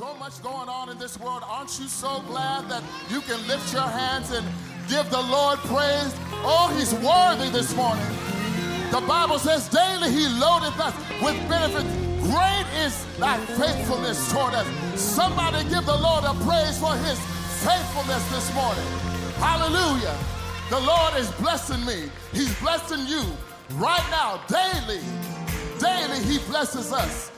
so much going on in this world. Aren't you so glad that you can lift your hands and give the Lord praise? Oh, He's worthy this morning. The Bible says, daily He loadeth us with benefits. Great is thy faithfulness toward us. Somebody give the Lord a praise for His faithfulness this morning. Hallelujah. The Lord is blessing me. He's blessing you right now, daily. Daily, He blesses us.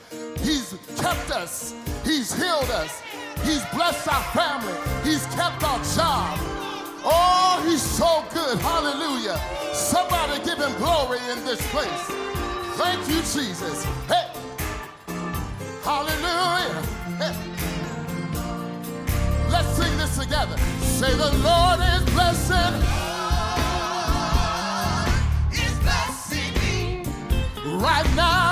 He's kept us. He's healed us. He's blessed our family. He's kept our job. Oh, He's so good. Hallelujah. Somebody give Him glory in this place. Thank you, Jesus. Hey. Hallelujah. Hey. Let's sing this together. Say, The Lord is blessing. Is blessing me right now. right now.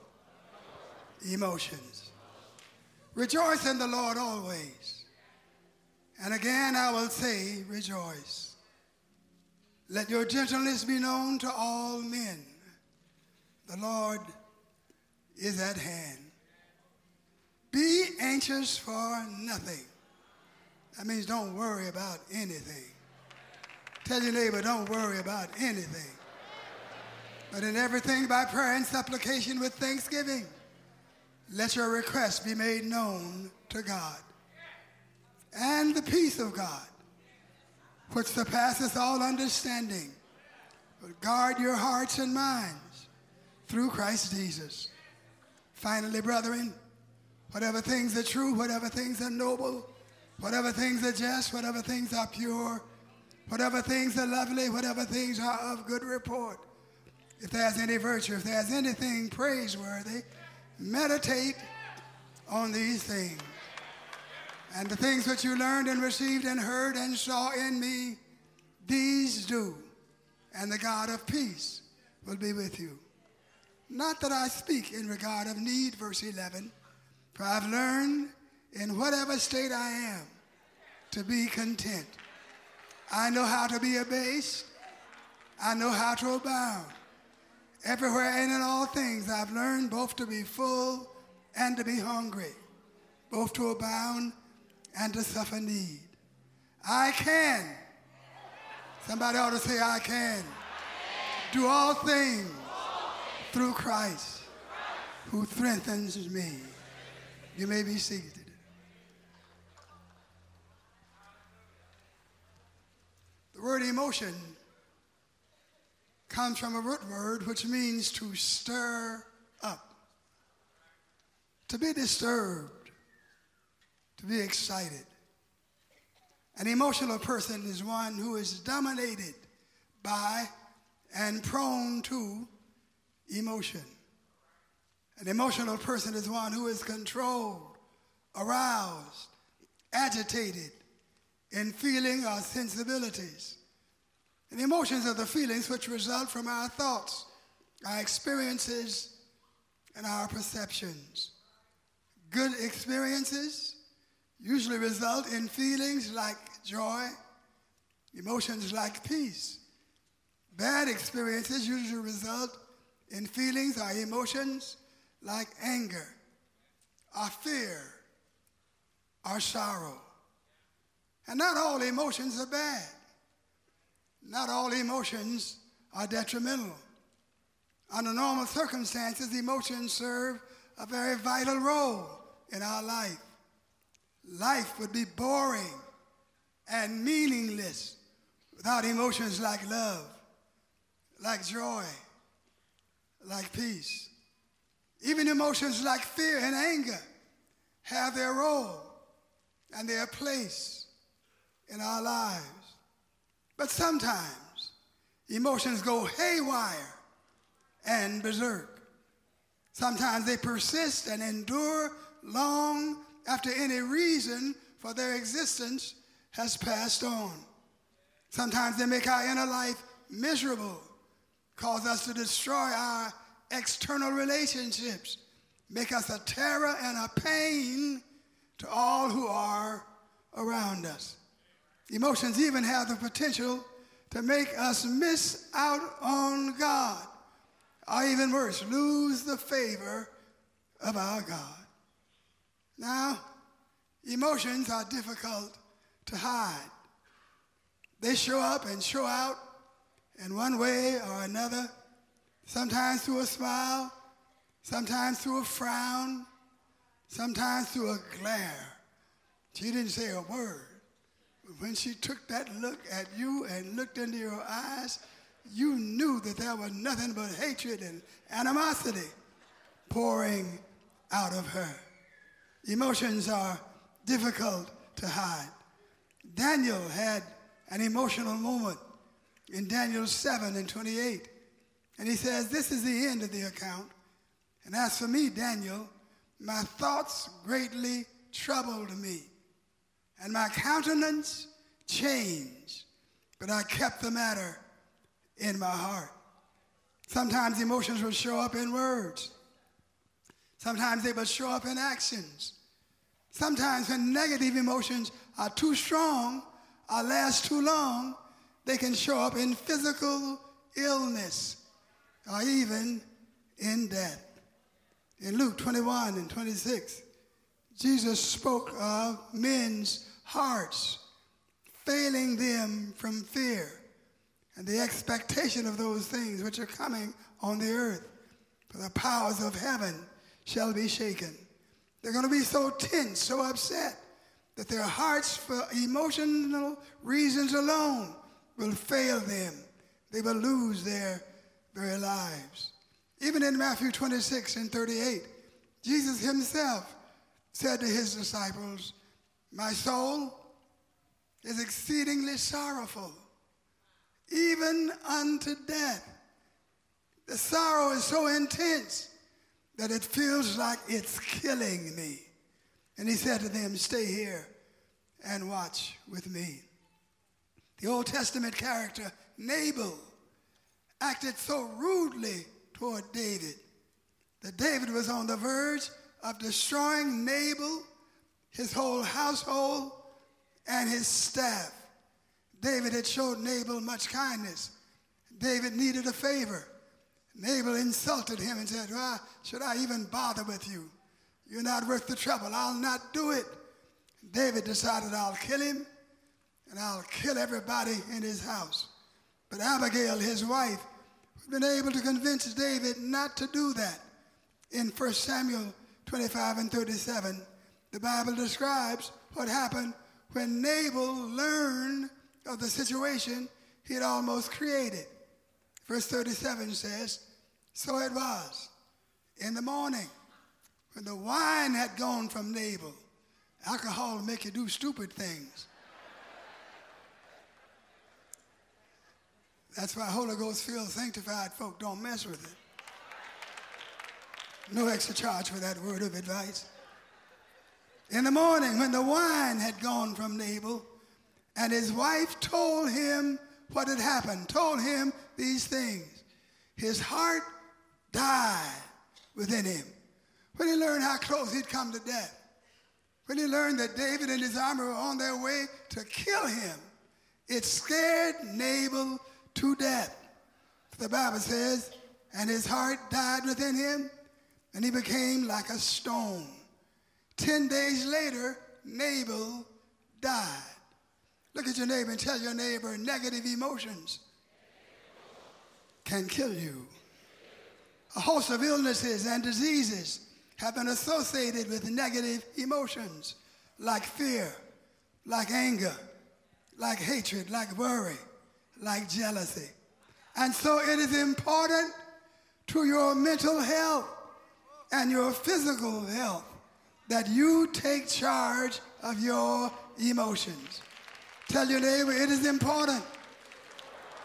emotions. Rejoice in the Lord always. And again, I will say, rejoice. Let your gentleness be known to all men. The Lord is at hand. Be anxious for nothing. That means don't worry about anything. Tell your neighbor, don't worry about anything. But in everything by prayer and supplication with thanksgiving, let your requests be made known to God. And the peace of God, which surpasses all understanding, will guard your hearts and minds through Christ Jesus. Finally, brethren, whatever things are true, whatever things are noble, whatever things are just, whatever things are pure, whatever things are lovely, whatever things are of good report, if there's any virtue, if there's anything praiseworthy, meditate on these things. And the things which you learned and received and heard and saw in me, these do. And the God of peace will be with you. Not that I speak in regard of need, verse 11, for I've learned in whatever state I am to be content. I know how to be abased. I know how to abound. Everywhere and in all things, I've learned both to be full and to be hungry, both to abound and to suffer need. I can. Somebody ought to say, I can. Do all things through Christ who strengthens me. You may be seated. The word emotion comes from a root word which means to stir up, to be disturbed, to be excited. An emotional person is one who is dominated by and prone to emotion. An emotional person is one who is controlled, aroused, agitated in feeling or sensibilities. And emotions are the feelings which result from our thoughts, our experiences, and our perceptions. Good experiences usually result in feelings like joy, emotions like peace. Bad experiences usually result in feelings or emotions like anger, or fear, or sorrow. And not all emotions are bad. Not all emotions are detrimental. Under normal circumstances, emotions serve a very vital role in our life. Life would be boring and meaningless without emotions like love, like joy, like peace. Even emotions like fear and anger have their role and their place in our lives. But sometimes emotions go haywire and berserk. Sometimes they persist and endure long after any reason for their existence has passed on. Sometimes they make our inner life miserable, cause us to destroy our external relationships, make us a terror and a pain to all who are around us. Emotions even have the potential to make us miss out on God, or even worse, lose the favor of our God. Now, emotions are difficult to hide. They show up and show out in one way or another, sometimes through a smile, sometimes through a frown, sometimes through a glare. She didn't say a word. When she took that look at you and looked into your eyes, you knew that there was nothing but hatred and animosity pouring out of her. Emotions are difficult to hide. Daniel had an emotional moment in Daniel 7 and 28. And he says, This is the end of the account. And as for me, Daniel, my thoughts greatly troubled me. And my countenance changed, but I kept the matter in my heart. Sometimes emotions will show up in words. Sometimes they will show up in actions. Sometimes when negative emotions are too strong or last too long, they can show up in physical illness or even in death. In Luke 21 and 26, Jesus spoke of men's hearts failing them from fear and the expectation of those things which are coming on the earth. For the powers of heaven shall be shaken. They're going to be so tense, so upset, that their hearts, for emotional reasons alone, will fail them. They will lose their very lives. Even in Matthew 26 and 38, Jesus himself said to his disciples, My soul is exceedingly sorrowful, even unto death. The sorrow is so intense that it feels like it's killing me. And he said to them, Stay here and watch with me. The Old Testament character, Nabal, acted so rudely toward David that David was on the verge of destroying Nabal, his whole household, and his staff. David had showed Nabal much kindness. David needed a favor. Nabal insulted him and said, Why should I even bother with you? You're not worth the trouble. I'll not do it. David decided, I'll kill him and I'll kill everybody in his house. But Abigail, his wife, had been able to convince David not to do that. In 1 Samuel 25 and 37, the Bible describes what happened when Nabal learned of the situation he had almost created. Verse 37 says, So it was in the morning when the wine had gone from Nabal. Alcohol will make you do stupid things. That's why Holy Ghost filled sanctified folk don't mess with it. No extra charge for that word of advice. In the morning, when the wine had gone from Nabal, and his wife told him what had happened, told him these things, his heart died within him. When he learned how close he'd come to death, when he learned that David and his army were on their way to kill him, it scared Nabal to death. The Bible says, and his heart died within him, and he became like a stone. Ten days later, Nabal died. Look at your neighbor and tell your neighbor negative emotions can kill you. A host of illnesses and diseases have been associated with negative emotions like fear, like anger, like hatred, like worry, like jealousy. And so it is important to your mental health and your physical health that you take charge of your emotions. Tell your neighbor it is important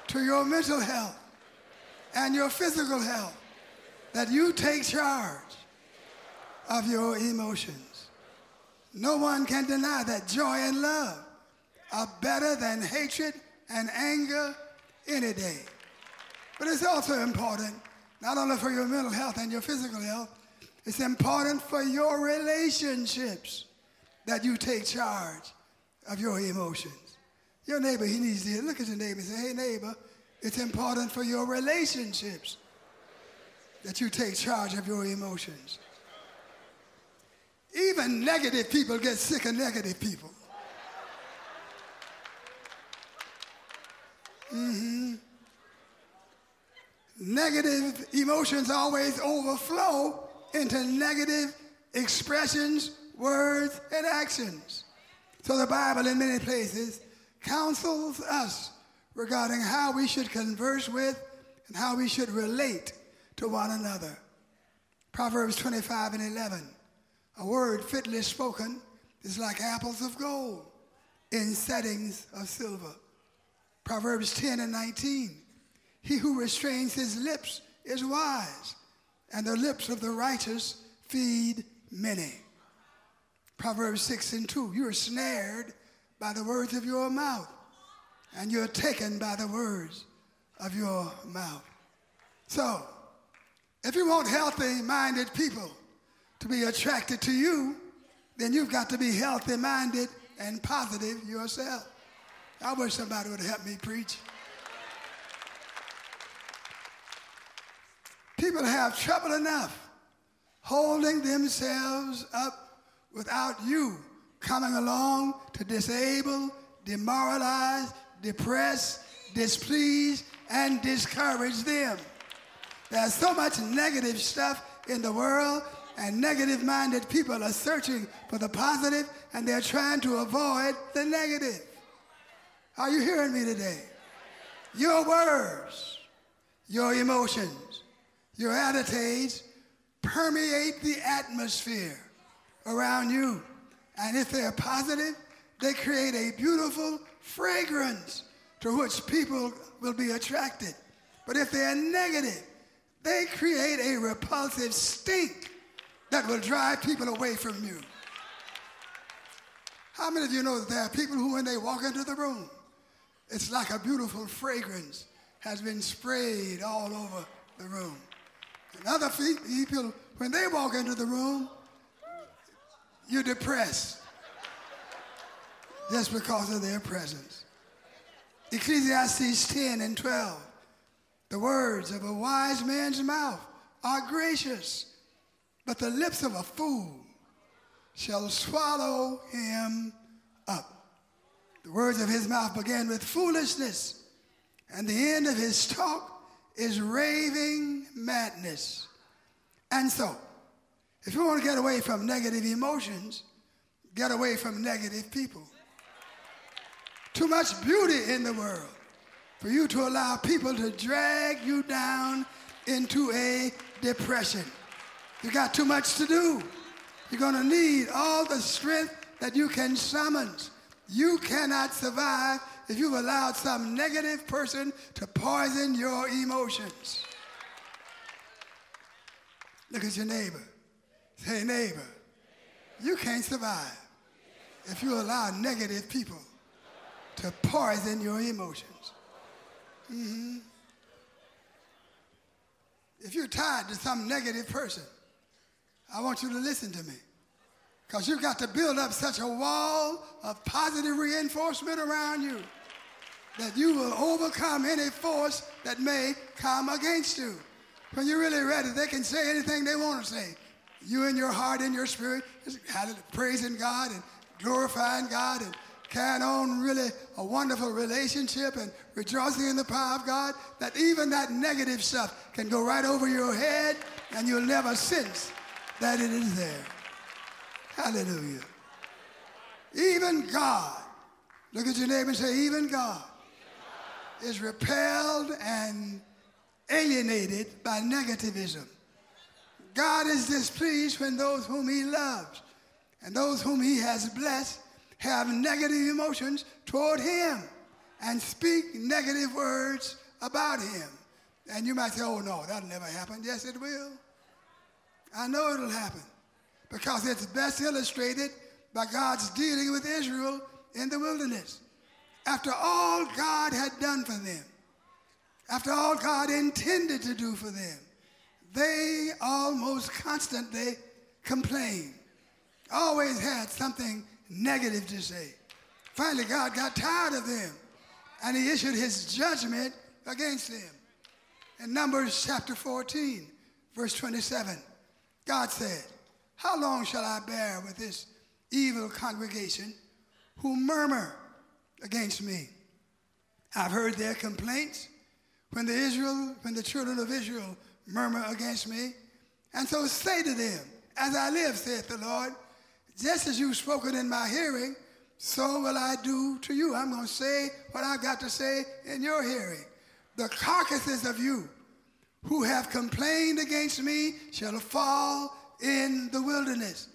to your mental health and your physical health that you take charge of your emotions. No one can deny that joy and love are better than hatred and anger any day. But it's also important, not only for your mental health and your physical health, it's important for your relationships that you take charge of your emotions. Your neighbor, he needs to. Look at your neighbor and say, hey, neighbor, it's important for your relationships that you take charge of your emotions. Even negative people get sick of negative people. hmm Negative emotions always overflow into negative expressions, words, and actions. So the Bible, in many places, counsels us regarding how we should converse with and how we should relate to one another. Proverbs 25 and 11. A word fitly spoken is like apples of gold in settings of silver. Proverbs 10 and 19. He who restrains his lips is wise, and the lips of the righteous feed many. Proverbs 6 and 2. You are snared by the words of your mouth, and you're taken by the words of your mouth. So, if you want healthy minded people to be attracted to you, then you've got to be healthy minded and positive yourself. I wish somebody would help me preach. People have trouble enough holding themselves up without you coming along to disable, demoralize, depress, displease, and discourage them. There's so much negative stuff in the world, and negative minded people are searching for the positive and they're trying to avoid the negative. Are you hearing me today? Your words, your emotions, your attitudes permeate the atmosphere around you. And if they're positive, they create a beautiful fragrance to which people will be attracted. But if they're negative, they create a repulsive stink that will drive people away from you. How many of you know that there are people who, when they walk into the room, it's like a beautiful fragrance has been sprayed all over the room. And other people, when they walk into the room, you're depressed just because of their presence. Ecclesiastes 10 and 12. The words of a wise man's mouth are gracious, but the lips of a fool shall swallow him up. The words of his mouth began with foolishness, and the end of his talk is raving madness. And so, if you want to get away from negative emotions, get away from negative people. Too much beauty in the world for you to allow people to drag you down into a depression. You got too much to do. You're going to need all the strength that you can summon. You cannot survive if you've allowed some negative person to poison your emotions. Look at your neighbor. Say, neighbor, you can't survive if you allow negative people to poison your emotions. Mhm. If you're tied to some negative person, I want you to listen to me. Because you've got to build up such a wall of positive reinforcement around you that you will overcome any force that may come against you. When you're really ready, they can say anything they want to say. You in your heart and your spirit, praising God and glorifying God and carrying on really a wonderful relationship and rejoicing in the power of God, that even that negative stuff can go right over your head and you'll never sense that it is there. Hallelujah. Even God, look at your neighbor and say, even God is repelled and alienated by negativism. God is displeased when those whom he loves and those whom he has blessed have negative emotions toward him and speak negative words about him. And you might say, oh no, that'll never happen. Yes, it will. I know it'll happen because it's best illustrated by God's dealing with Israel in the wilderness. After all God had done for them, after all God intended to do for them, they almost constantly complained, always had something negative to say. Finally, God got tired of them and he issued his judgment against them. In Numbers chapter 14, verse 27, God said, How long shall I bear with this evil congregation who murmur against me? I've heard their complaints when the Israel, when the children of Israel murmur against me. And so say to them, As I live, saith the Lord, just as you've spoken in my hearing, so will I do to you. I'm going to say what I've got to say in your hearing. The carcasses of you who have complained against me shall fall in the wilderness.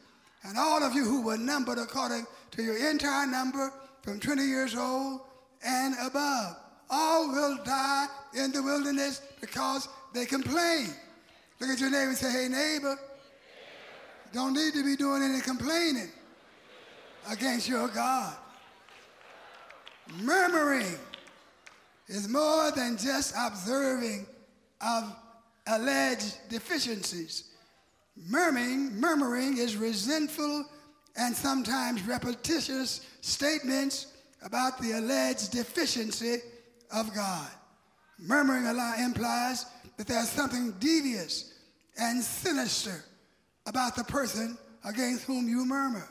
And all of you who were numbered according to your entire number from 20 years old and above, all will die in the wilderness because they complain. Look at your neighbor and say, hey, neighbor, don't need to be doing any complaining against your God. Murmuring is more than just observing of alleged deficiencies. Murmuring, murmuring is resentful and sometimes repetitious statements about the alleged deficiency of God. Murmuring a lie implies that there's something devious and sinister about the person against whom you murmur.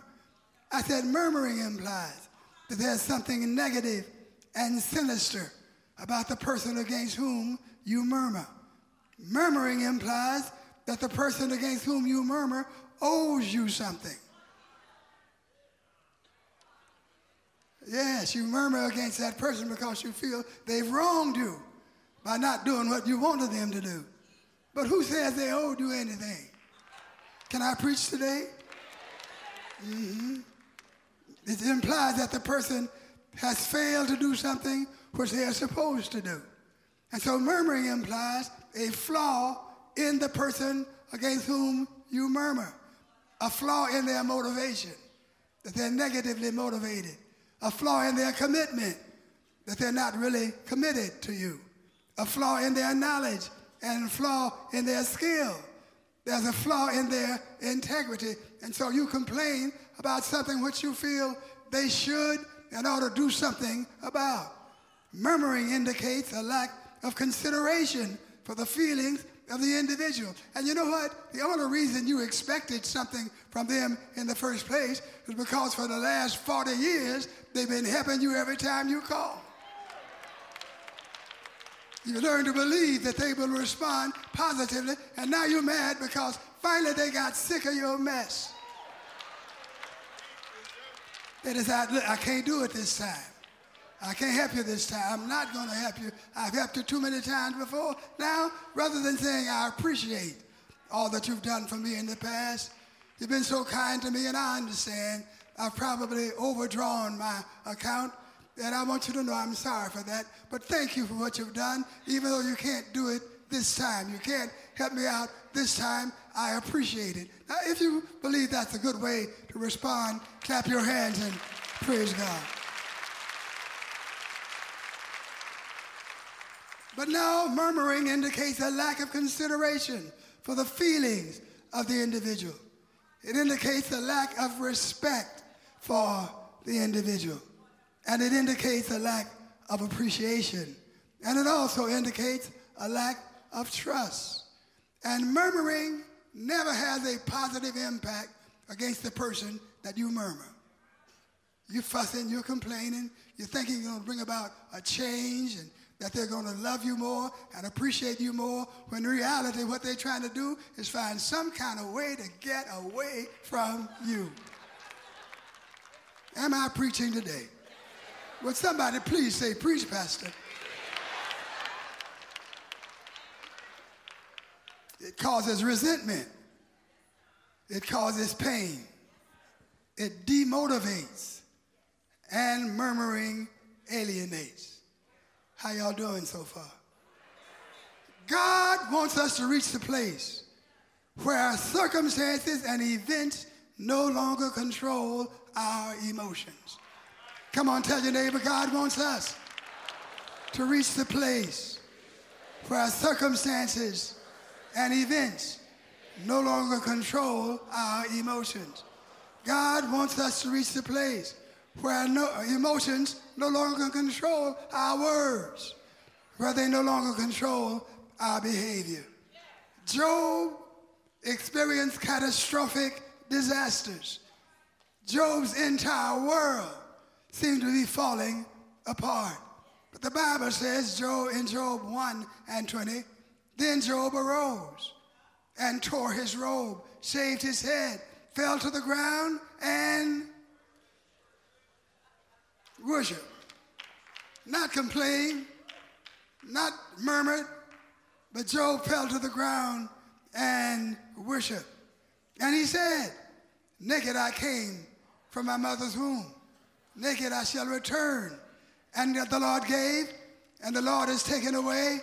I said murmuring implies that there's something negative and sinister about the person against whom you murmur. Murmuring implies that the person against whom you murmur owes you something. Yes, you murmur against that person because you feel they've wronged you by not doing what you wanted them to do. But who says they owed you anything? Can I preach today? Mm-hmm. It implies that the person has failed to do something which they are supposed to do. And so murmuring implies a flaw in the person against whom you murmur, a flaw in their motivation, that they're negatively motivated, a flaw in their commitment, that they're not really committed to you, a flaw in their knowledge, and a flaw in their skill. There's a flaw in their integrity. And so you complain about something which you feel they should and ought to do something about. Murmuring indicates a lack of consideration for the feelings of the individual. And you know what? The only reason you expected something from them in the first place is because for the last 40 years, they've been helping you every time you call. You learn to believe that they will respond positively, and now you're mad because finally they got sick of your mess. Decide, look, I can't do it this time. I can't help you this time. I'm not going to help you. I've helped you too many times before. Now, rather than saying I appreciate all that you've done for me in the past, you've been so kind to me, and I understand I've probably overdrawn my account, and I want you to know I'm sorry for that. But thank you for what you've done, even though you can't do it this time. You can't help me out this time. I appreciate it. Now, if you believe that's a good way to respond, clap your hands and praise God. But now, murmuring indicates a lack of consideration for the feelings of the individual. It indicates a lack of respect for the individual. And it indicates a lack of appreciation. And it also indicates a lack of trust. And murmuring never has a positive impact against the person that you murmur. You're fussing, you're complaining, you're thinking you're going to bring about a change and that they're going to love you more and appreciate you more, when reality, what they're trying to do is find some kind of way to get away from you. Am I preaching today? Would somebody please say, Preach, Pastor? It causes resentment. It causes pain. It demotivates. And murmuring alienates. How y'all doing so far? God wants us to reach the place where our circumstances and events no longer control our emotions. Come on, tell your neighbor, God wants us to reach the place where our circumstances and events no longer control our emotions. God wants us to reach the place where no, emotions no longer control our words, where they no longer control our behavior. Job experienced catastrophic disasters. Job's entire world seemed to be falling apart. But the Bible says Job in Job 1 and 20, then Job arose and tore his robe, shaved his head, fell to the ground, and worshiped. Not complain, not murmured, but Job fell to the ground and worshiped. And he said, Naked I came from my mother's womb naked I shall return. And the Lord gave, and the Lord has taken away,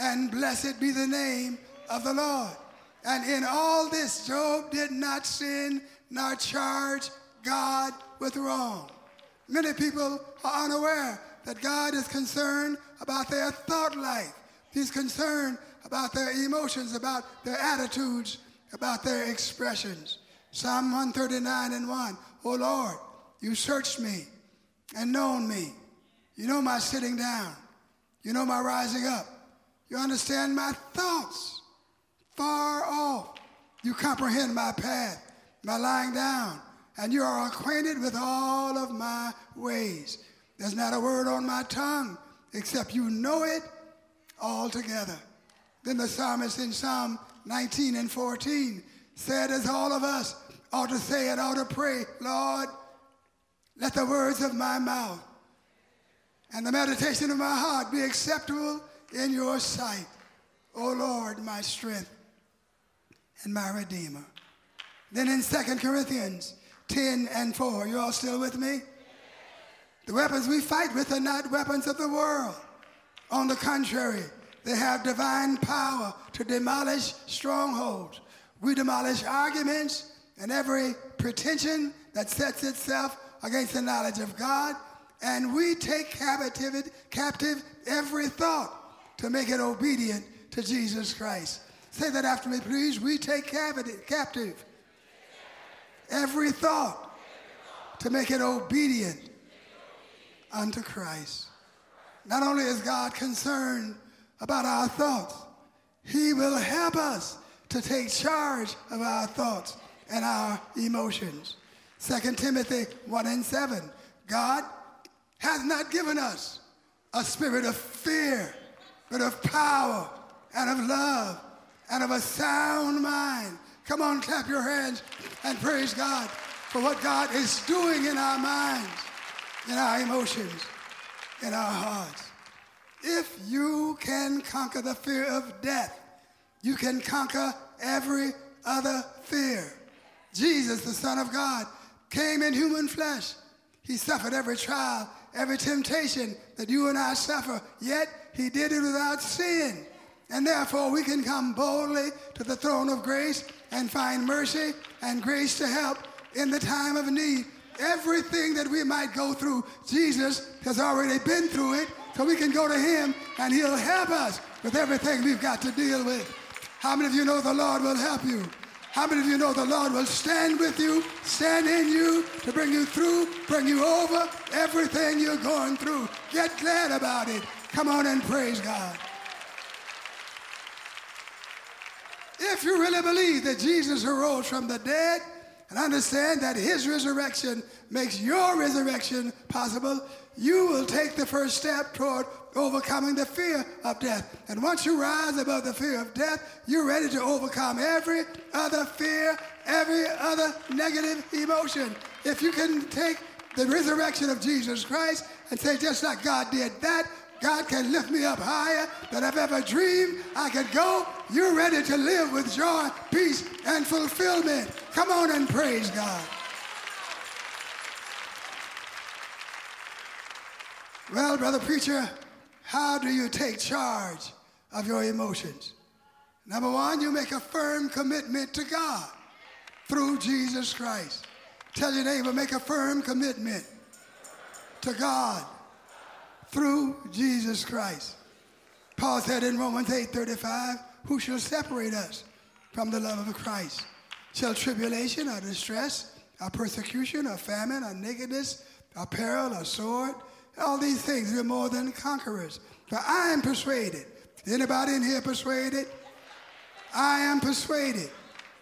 and blessed be the name of the Lord. And in all this, Job did not sin nor charge God with wrong. Many people are unaware that God is concerned about their thought life. He's concerned about their emotions, about their attitudes, about their expressions. Psalm 139 and 1. Oh Lord, you searched me and known me. You know my sitting down. You know my rising up. You understand my thoughts far off. You comprehend my path, my lying down, and you are acquainted with all of my ways. There's not a word on my tongue except you know it altogether. Then the psalmist in Psalm 19 and 14 said, as all of us ought to say and ought to pray, Lord, let the words of my mouth and the meditation of my heart be acceptable in your sight. O Lord, my strength and my redeemer. Then in 2 Corinthians 10 and 4, you all still with me? The weapons we fight with are not weapons of the world. On the contrary, they have divine power to demolish strongholds. We demolish arguments and every pretension that sets itself against the knowledge of God, and we take captive, captive every thought to make it obedient to Jesus Christ. Say that after me, please. We take captive, captive every thought to make it obedient unto Christ. Not only is God concerned about our thoughts, He will help us to take charge of our thoughts and our emotions. 2 Timothy 1 and 7. God has not given us a spirit of fear, but of power and of love and of a sound mind. Come on, clap your hands and praise God for what God is doing in our minds, in our emotions, in our hearts. If you can conquer the fear of death, you can conquer every other fear. Jesus, the Son of God, came in human flesh. He suffered every trial, every temptation that you and I suffer, yet he did it without sin. And therefore, we can come boldly to the throne of grace and find mercy and grace to help in the time of need. Everything that we might go through, Jesus has already been through it, so we can go to him and he'll help us with everything we've got to deal with. How many of you know the Lord will help you? How many of you know the Lord will stand with you, stand in you to bring you through, bring you over everything you're going through? Get glad about it. Come on and praise God. If you really believe that Jesus arose from the dead and understand that his resurrection makes your resurrection possible, you will take the first step toward overcoming the fear of death. And once you rise above the fear of death, you're ready to overcome every other fear, every other negative emotion. If you can take the resurrection of Jesus Christ and say, just like God did that, God can lift me up higher than I've ever dreamed I could go. You're ready to live with joy, peace, and fulfillment. Come on and praise God. Well, brother preacher, how do you take charge of your emotions? Number one, you make a firm commitment to God through Jesus Christ. Tell your neighbor, make a firm commitment to God through Jesus Christ. Paul said in Romans 8:35, who shall separate us from the love of Christ? Shall tribulation or distress, or persecution, or famine, or nakedness, or peril, or sword? All these things we're more than conquerors. For I am persuaded. Anybody in here persuaded? I am persuaded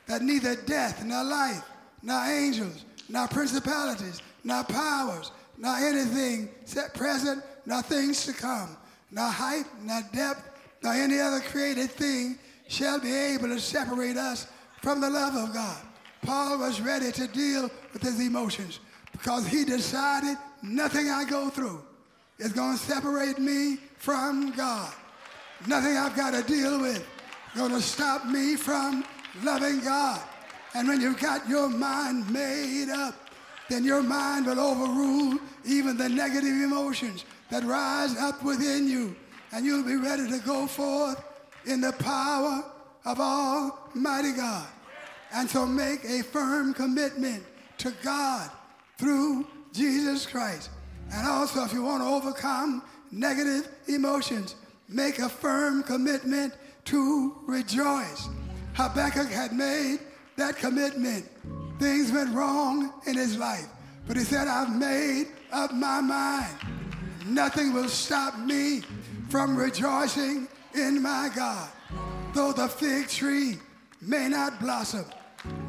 that neither death, nor life, nor angels, nor principalities, nor powers, nor anything set present, nor things to come, nor height, nor depth, nor any other created thing shall be able to separate us from the love of God. Paul was ready to deal with his emotions because he decided nothing I go through is going to separate me from God. Nothing I've got to deal with is going to stop me from loving God. And when you've got your mind made up, then your mind will overrule even the negative emotions that rise up within you. And you'll be ready to go forth in the power of Almighty God. And so make a firm commitment to God through Jesus Christ. And also, if you want to overcome negative emotions, make a firm commitment to rejoice. Habakkuk had made that commitment. Things went wrong in his life, but he said, I've made up my mind. Nothing will stop me from rejoicing in my God. Though the fig tree may not blossom,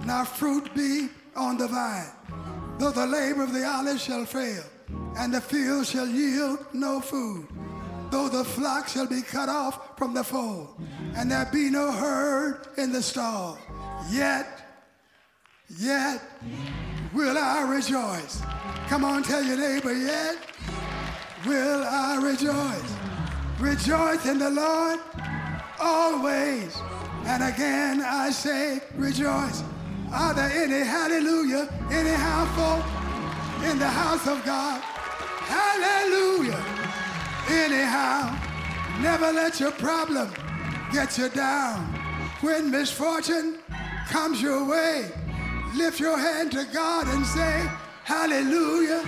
nor fruit be on the vine, though the labor of the olive shall fail, and the field shall yield no food, though the flock shall be cut off from the fold, and there be no herd in the stall, yet, yet will I rejoice. Come on, tell your neighbor, yet will I rejoice. Rejoice in the Lord always. And again I say, rejoice. Are there any hallelujah, any folk in the house of God? Hallelujah. Anyhow, never let your problem get you down. When misfortune comes your way, lift your hand to God and say, Hallelujah.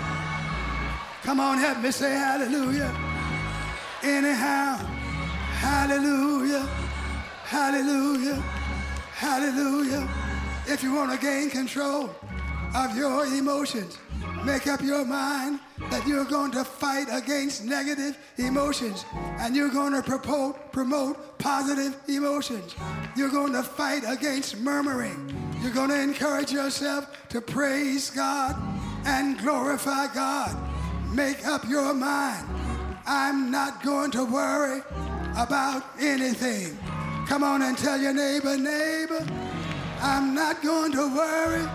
Come on, help me say hallelujah. Anyhow, hallelujah, hallelujah, hallelujah. If you want to gain control of your emotions, make up your mind that you're going to fight against negative emotions and you're going to promote, promote positive emotions. You're going to fight against murmuring. You're going to encourage yourself to praise God and glorify God. Make up your mind. I'm not going to worry about anything. Come on and tell your neighbor, neighbor, I'm not going to worry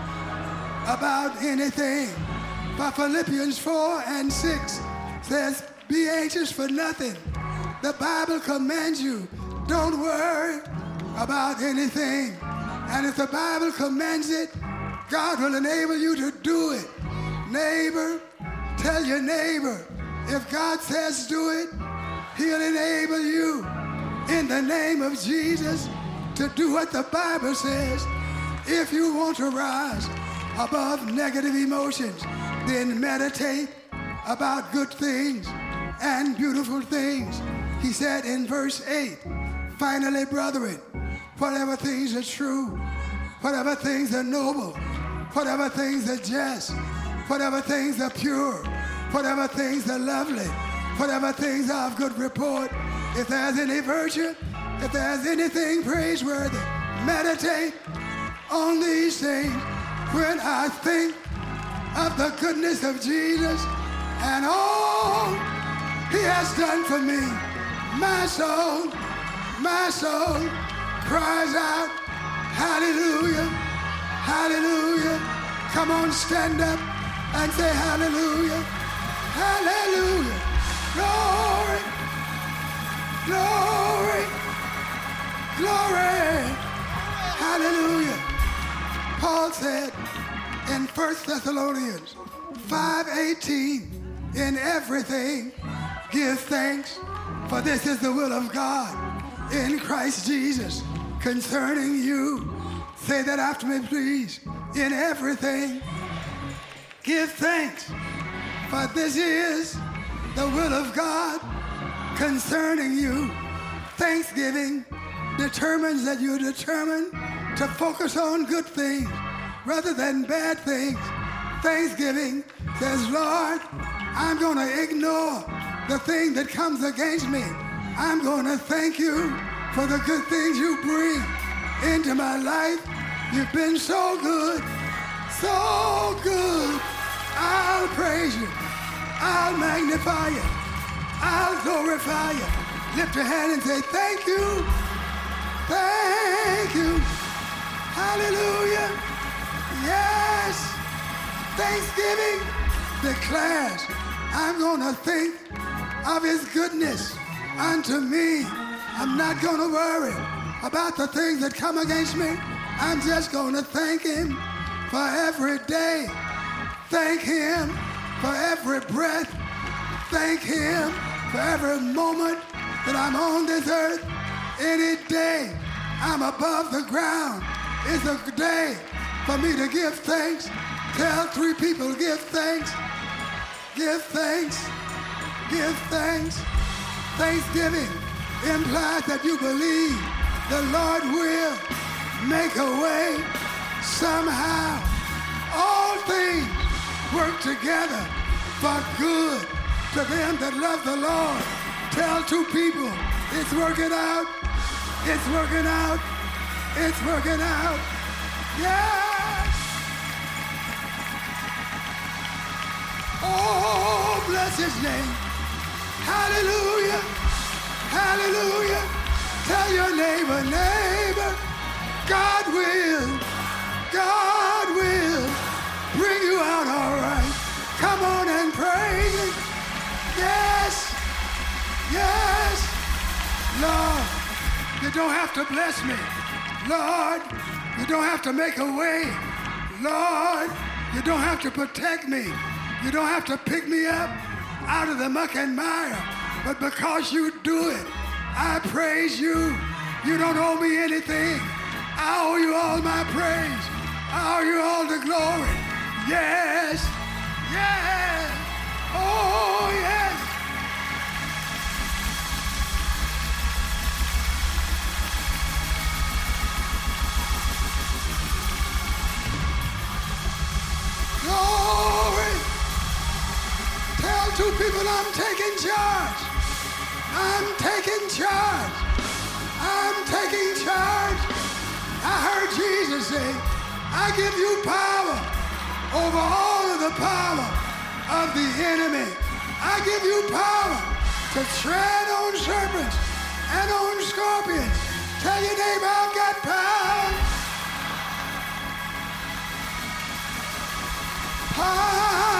about anything. But Philippians 4 and 6 says, Be anxious for nothing. The Bible commands you, don't worry about anything. And if the Bible commands it, God will enable you to do it. Neighbor, tell your neighbor, if God says do it, He'll enable you in the name of Jesus to do what the Bible says. If you want to rise above negative emotions, then meditate about good things and beautiful things. He said in verse 8, finally, brethren, whatever things are true, whatever things are noble, whatever things are just, whatever things are pure, whatever things are lovely, whatever things are of good report, if there's any virtue, if there's anything praiseworthy, meditate on these things when I think of the goodness of Jesus and all he has done for me. My soul, my soul cries out, hallelujah, hallelujah. Come on, stand up and say hallelujah, hallelujah. Glory, glory, glory, hallelujah. Paul said in 1 Thessalonians 5:18, in everything give thanks, for this is the will of God in Christ Jesus concerning you. Say that after me, please. In everything give thanks, for this is the will of God concerning you. Thanksgiving determines that you're determined to focus on good things rather than bad things. Thanksgiving says, Lord, I'm going to ignore the thing that comes against me. I'm going to thank you for the good things you bring into my life. You've been so good, so good. I'll praise you. I'll magnify you. I'll glorify you. Lift your hand and say, Thank you. Thank you. Hallelujah. Yes. Thanksgiving declares, I'm going to think of his goodness unto me. I'm not going to worry about the things that come against me. I'm just going to thank him for every day. Thank him for every breath. Thank him for every moment that I'm on this earth. Any day I'm above the ground is a day for me to give thanks. Tell three people, to give thanks. Give thanks. Give thanks. Thanksgiving implies that you believe the Lord will make a way somehow. All things work together for good to them that love the Lord. Tell two people, it's working out. It's working out. It's working out. Yes. Oh, bless his name. Hallelujah. Hallelujah. Tell your neighbor, neighbor, God will, God will bring you out all right. Come on and praise him. Yes. Yes. Lord, you don't have to bless me. Lord, you don't have to make a way. Lord, you don't have to protect me. You don't have to pick me up out of the muck and mire. But because you do it, I praise you. You don't owe me anything. I owe you all my praise. I owe you all the glory. Yes. Yes. Oh, yes. Glory. Tell two people I'm taking charge. I'm taking charge. I'm taking charge. I heard Jesus say, I give you power over all of the power of the enemy. I give you power to tread on serpents and on scorpions. Tell your neighbor I've got power. Power.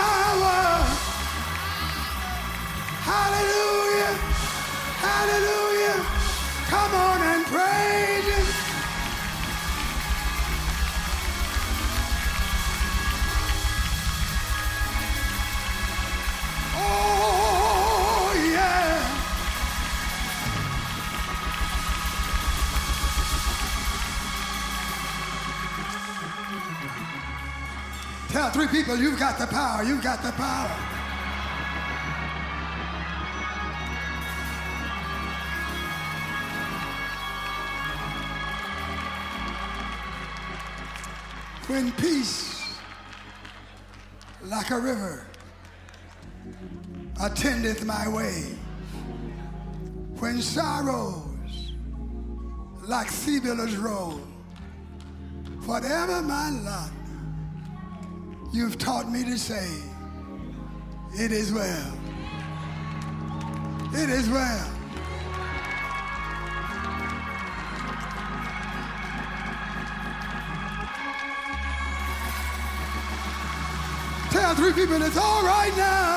Hallelujah. Hallelujah. Come on and praise him. Oh, yeah. Tell three people you've got the power. You've got the power. When peace, like a river, attendeth my way, when sorrows, like sea billows roll, whatever my lot, you've taught me to say, it is well. It is well. Tell three people and it's all right now.